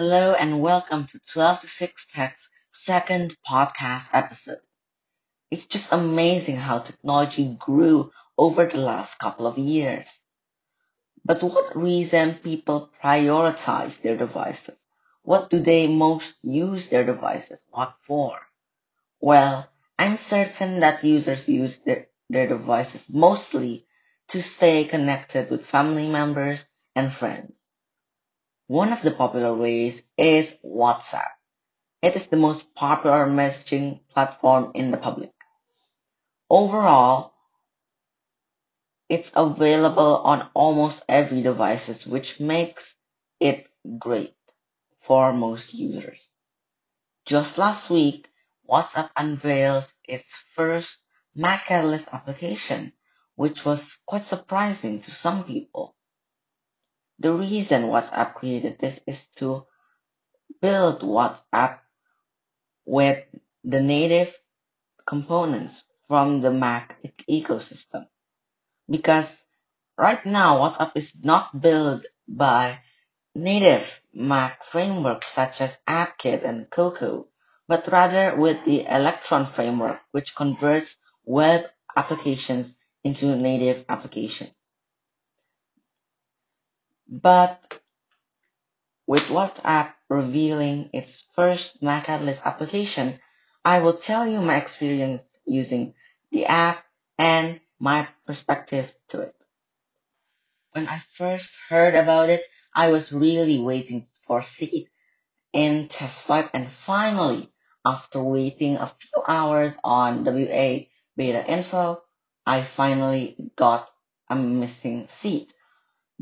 Hello and welcome to 12 to 6 Tech's second podcast episode. It's just amazing how technology grew over the last couple of years. But what reason people prioritize their devices? What do they most use their devices? What for? Well, I'm certain that users use their, their devices mostly to stay connected with family members and friends. One of the popular ways is WhatsApp. It is the most popular messaging platform in the public. Overall, it's available on almost every devices, which makes it great for most users. Just last week, WhatsApp unveiled its first Mac Catalyst application, which was quite surprising to some people. The reason WhatsApp created this is to build WhatsApp with the native components from the Mac ecosystem. Because right now, WhatsApp is not built by native Mac frameworks such as AppKit and Cocoa, but rather with the Electron framework, which converts web applications into native applications. But with WhatsApp revealing its first Mac Catalyst application, I will tell you my experience using the app and my perspective to it. When I first heard about it, I was really waiting for see it in TestFlight and finally, after waiting a few hours on WA beta info, I finally got a missing seat.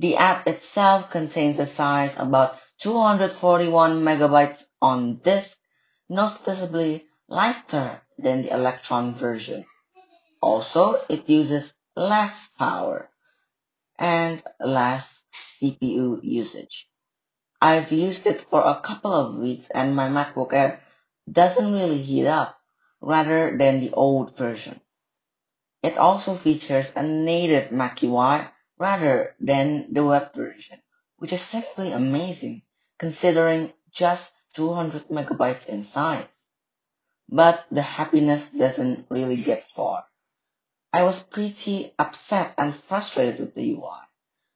The app itself contains a size about 241 megabytes on disk, noticeably lighter than the Electron version. Also, it uses less power and less CPU usage. I've used it for a couple of weeks and my MacBook Air doesn't really heat up rather than the old version. It also features a native Mac UI rather than the web version, which is simply amazing considering just 200 megabytes in size. But the happiness doesn't really get far. I was pretty upset and frustrated with the UI.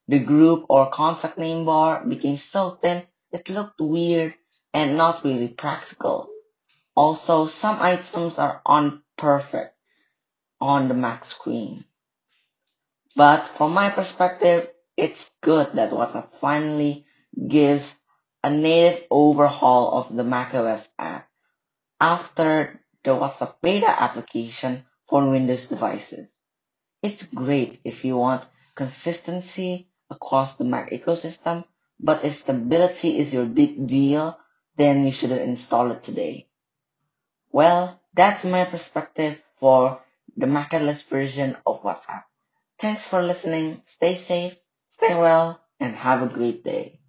The group or contact name bar became so thin it looked weird and not really practical. Also, some items are unperfect on the Mac screen. But from my perspective, it's good that WhatsApp finally gives a native overhaul of the macOS app after the WhatsApp beta application for Windows devices. It's great if you want consistency across the Mac ecosystem, but if stability is your big deal, then you shouldn't install it today. Well, that's my perspective for the macOS version of WhatsApp. Thanks for listening. Stay safe, stay well, and have a great day.